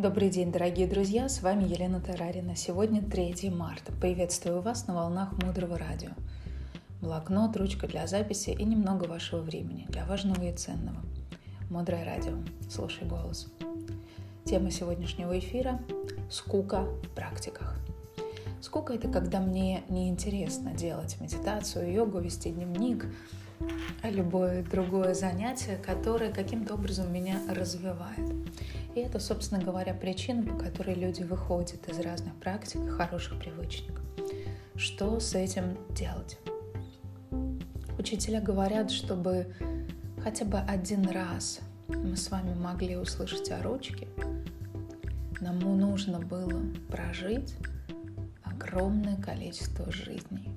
Добрый день, дорогие друзья, с вами Елена Тарарина. Сегодня 3 марта. Приветствую вас на волнах Мудрого Радио. Блокнот, ручка для записи и немного вашего времени для важного и ценного. Мудрое Радио. Слушай голос. Тема сегодняшнего эфира – скука в практиках. Скука – это когда мне неинтересно делать медитацию, йогу, вести дневник, любое другое занятие, которое каким-то образом меня развивает. И это, собственно говоря, причина, по которой люди выходят из разных практик и хороших привычек. Что с этим делать? Учителя говорят, чтобы хотя бы один раз мы с вами могли услышать о ручке, нам нужно было прожить огромное количество жизней,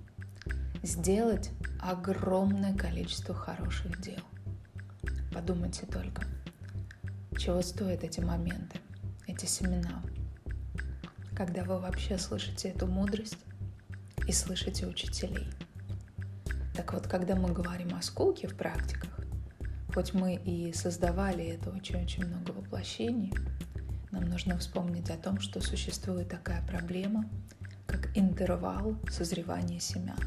сделать огромное количество хороших дел. Подумайте только – чего стоят эти моменты, эти семена, когда вы вообще слышите эту мудрость и слышите учителей. Так вот, когда мы говорим о скуке в практиках, хоть мы и создавали это очень-очень много воплощений, нам нужно вспомнить о том, что существует такая проблема, как интервал созревания семян.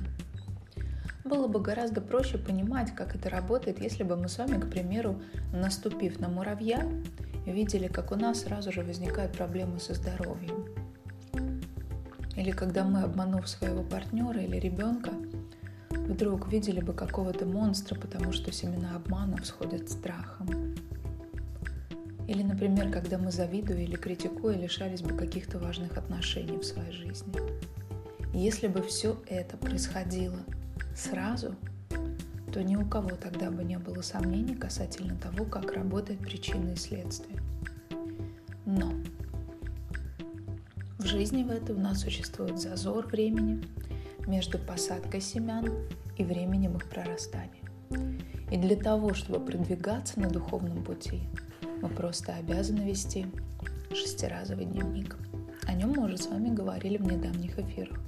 Было бы гораздо проще понимать, как это работает, если бы мы с вами, к примеру, наступив на муравья, видели, как у нас сразу же возникают проблемы со здоровьем. Или когда мы, обманув своего партнера или ребенка, вдруг видели бы какого-то монстра, потому что семена обмана всходят страхом. Или, например, когда мы, завидуя или критикуя, лишались бы каких-то важных отношений в своей жизни. если бы все это происходило – сразу, то ни у кого тогда бы не было сомнений касательно того, как работает причина и следствие. Но в жизни в этой у нас существует зазор времени между посадкой семян и временем их прорастания. И для того, чтобы продвигаться на духовном пути, мы просто обязаны вести шестиразовый дневник. О нем мы уже с вами говорили в недавних эфирах.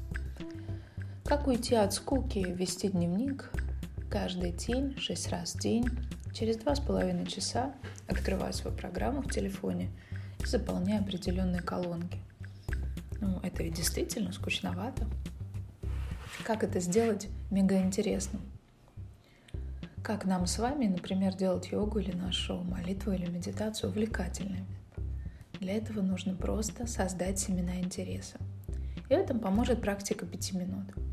Как уйти от скуки, вести дневник каждый день, шесть раз в день, через два с половиной часа открывая свою программу в телефоне и заполняя определенные колонки. Ну, это ведь действительно скучновато. Как это сделать мега интересным? Как нам с вами, например, делать йогу или нашу молитву или медитацию увлекательными? Для этого нужно просто создать семена интереса. И в этом поможет практика пяти минут –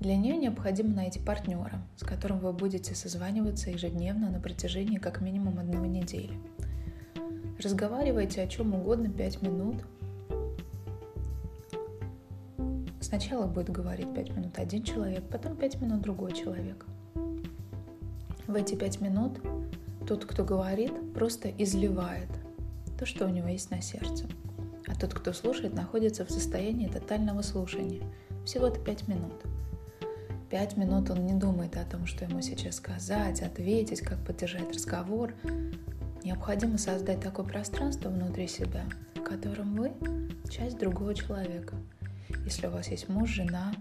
для нее необходимо найти партнера, с которым вы будете созваниваться ежедневно на протяжении как минимум одной недели. Разговаривайте о чем угодно 5 минут. Сначала будет говорить 5 минут один человек, потом 5 минут другой человек. В эти 5 минут тот, кто говорит, просто изливает то, что у него есть на сердце. А тот, кто слушает, находится в состоянии тотального слушания. Всего-то 5 минут – Пять минут он не думает о том, что ему сейчас сказать, ответить, как поддержать разговор. Необходимо создать такое пространство внутри себя, в котором вы часть другого человека. Если у вас есть муж, жена,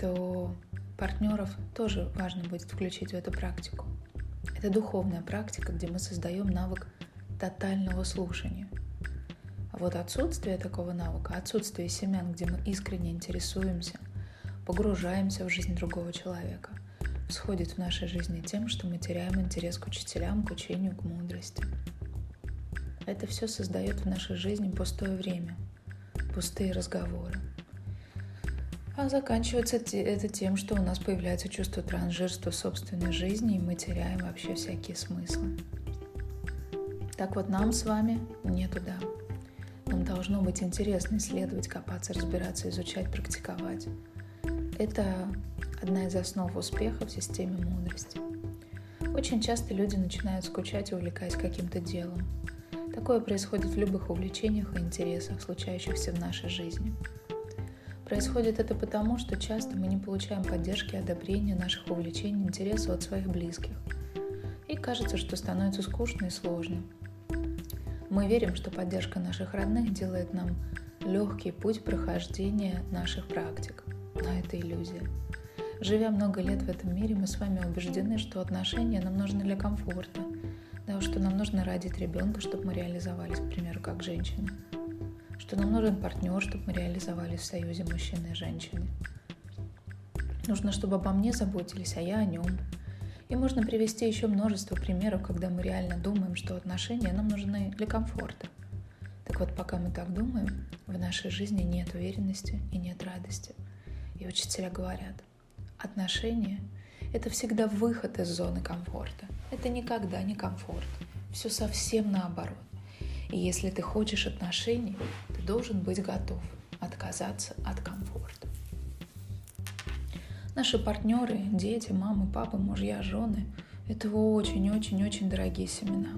то партнеров тоже важно будет включить в эту практику. Это духовная практика, где мы создаем навык тотального слушания. А вот отсутствие такого навыка, отсутствие семян, где мы искренне интересуемся – погружаемся в жизнь другого человека, сходит в нашей жизни тем, что мы теряем интерес к учителям, к учению, к мудрости. Это все создает в нашей жизни пустое время, пустые разговоры. А заканчивается это тем, что у нас появляется чувство транжирства собственной жизни, и мы теряем вообще всякие смыслы. Так вот, нам с вами не туда. Нам должно быть интересно исследовать, копаться, разбираться, изучать, практиковать. Это одна из основ успеха в системе мудрости. Очень часто люди начинают скучать и увлекаясь каким-то делом. Такое происходит в любых увлечениях и интересах, случающихся в нашей жизни. Происходит это потому, что часто мы не получаем поддержки и одобрения наших увлечений, интересов от своих близких. И кажется, что становится скучно и сложно. Мы верим, что поддержка наших родных делает нам легкий путь прохождения наших практик – но это иллюзия. Живя много лет в этом мире, мы с вами убеждены, что отношения нам нужны для комфорта, да, что нам нужно родить ребенка, чтобы мы реализовались, к примеру, как женщины, что нам нужен партнер, чтобы мы реализовались в союзе мужчины и женщины. Нужно, чтобы обо мне заботились, а я о нем. И можно привести еще множество примеров, когда мы реально думаем, что отношения нам нужны для комфорта. Так вот, пока мы так думаем, в нашей жизни нет уверенности и нет радости. И учителя говорят – Отношения – это всегда выход из зоны комфорта. Это никогда не комфорт. Все совсем наоборот. И если ты хочешь отношений, ты должен быть готов отказаться от комфорта. Наши партнеры, дети, мамы, папы, мужья, жены – это очень-очень-очень дорогие семена.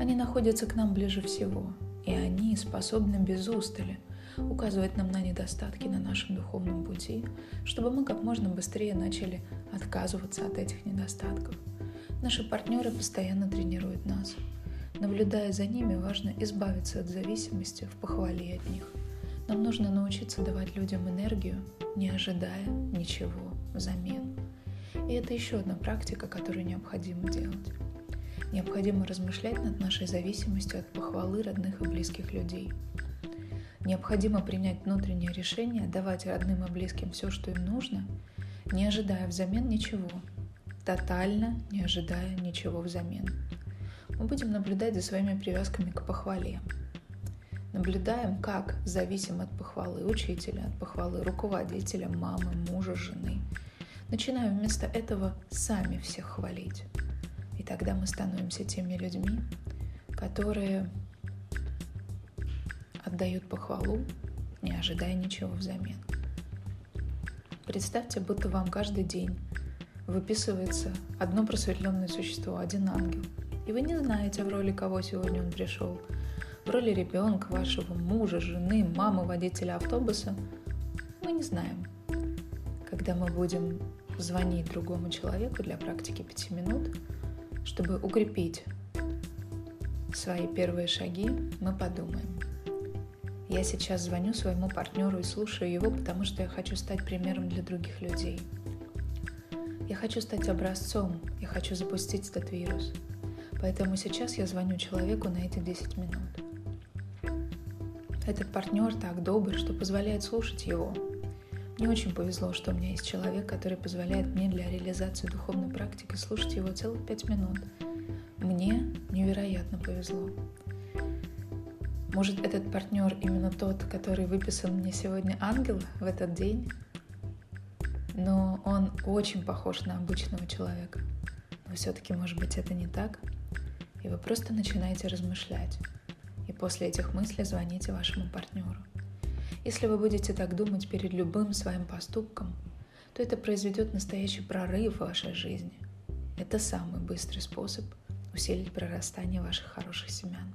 Они находятся к нам ближе всего, и они способны без устали – указывать нам на недостатки на нашем духовном пути, чтобы мы как можно быстрее начали отказываться от этих недостатков. Наши партнеры постоянно тренируют нас. Наблюдая за ними, важно избавиться от зависимости в похвале от них. Нам нужно научиться давать людям энергию, не ожидая ничего взамен. И это еще одна практика, которую необходимо делать. Необходимо размышлять над нашей зависимостью от похвалы родных и близких людей – Необходимо принять внутреннее решение, давать родным и близким все, что им нужно, не ожидая взамен ничего, тотально не ожидая ничего взамен. Мы будем наблюдать за своими привязками к похвале. Наблюдаем, как зависим от похвалы учителя, от похвалы руководителя, мамы, мужа, жены. Начинаем вместо этого сами всех хвалить. И тогда мы становимся теми людьми, которые отдают похвалу, не ожидая ничего взамен. Представьте, будто вам каждый день выписывается одно просветленное существо, один ангел. И вы не знаете, в роли кого сегодня он пришел. В роли ребенка, вашего мужа, жены, мамы, водителя автобуса. Мы не знаем. Когда мы будем звонить другому человеку для практики пяти минут, чтобы укрепить свои первые шаги, мы подумаем, я сейчас звоню своему партнеру и слушаю его, потому что я хочу стать примером для других людей. Я хочу стать образцом, я хочу запустить этот вирус. Поэтому сейчас я звоню человеку на эти 10 минут. Этот партнер так добр, что позволяет слушать его. Мне очень повезло, что у меня есть человек, который позволяет мне для реализации духовной практики слушать его целых 5 минут. Мне невероятно повезло. Может, этот партнер именно тот, который выписал мне сегодня ангел в этот день? Но он очень похож на обычного человека. Но все-таки, может быть, это не так? И вы просто начинаете размышлять. И после этих мыслей звоните вашему партнеру. Если вы будете так думать перед любым своим поступком, то это произведет настоящий прорыв в вашей жизни. Это самый быстрый способ усилить прорастание ваших хороших семян.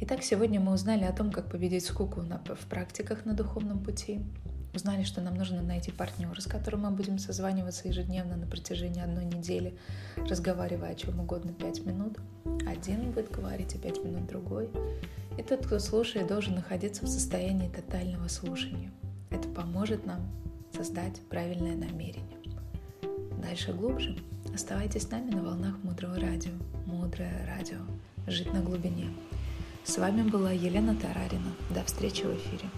Итак, сегодня мы узнали о том, как победить скуку в практиках на духовном пути. Узнали, что нам нужно найти партнера, с которым мы будем созваниваться ежедневно на протяжении одной недели, разговаривая о чем угодно пять минут. Один будет говорить, и пять минут другой. И тот, кто слушает, должен находиться в состоянии тотального слушания. Это поможет нам создать правильное намерение. Дальше глубже. Оставайтесь с нами на волнах Мудрого Радио. Мудрое Радио. Жить на глубине. С вами была Елена Тарарина. До встречи в эфире.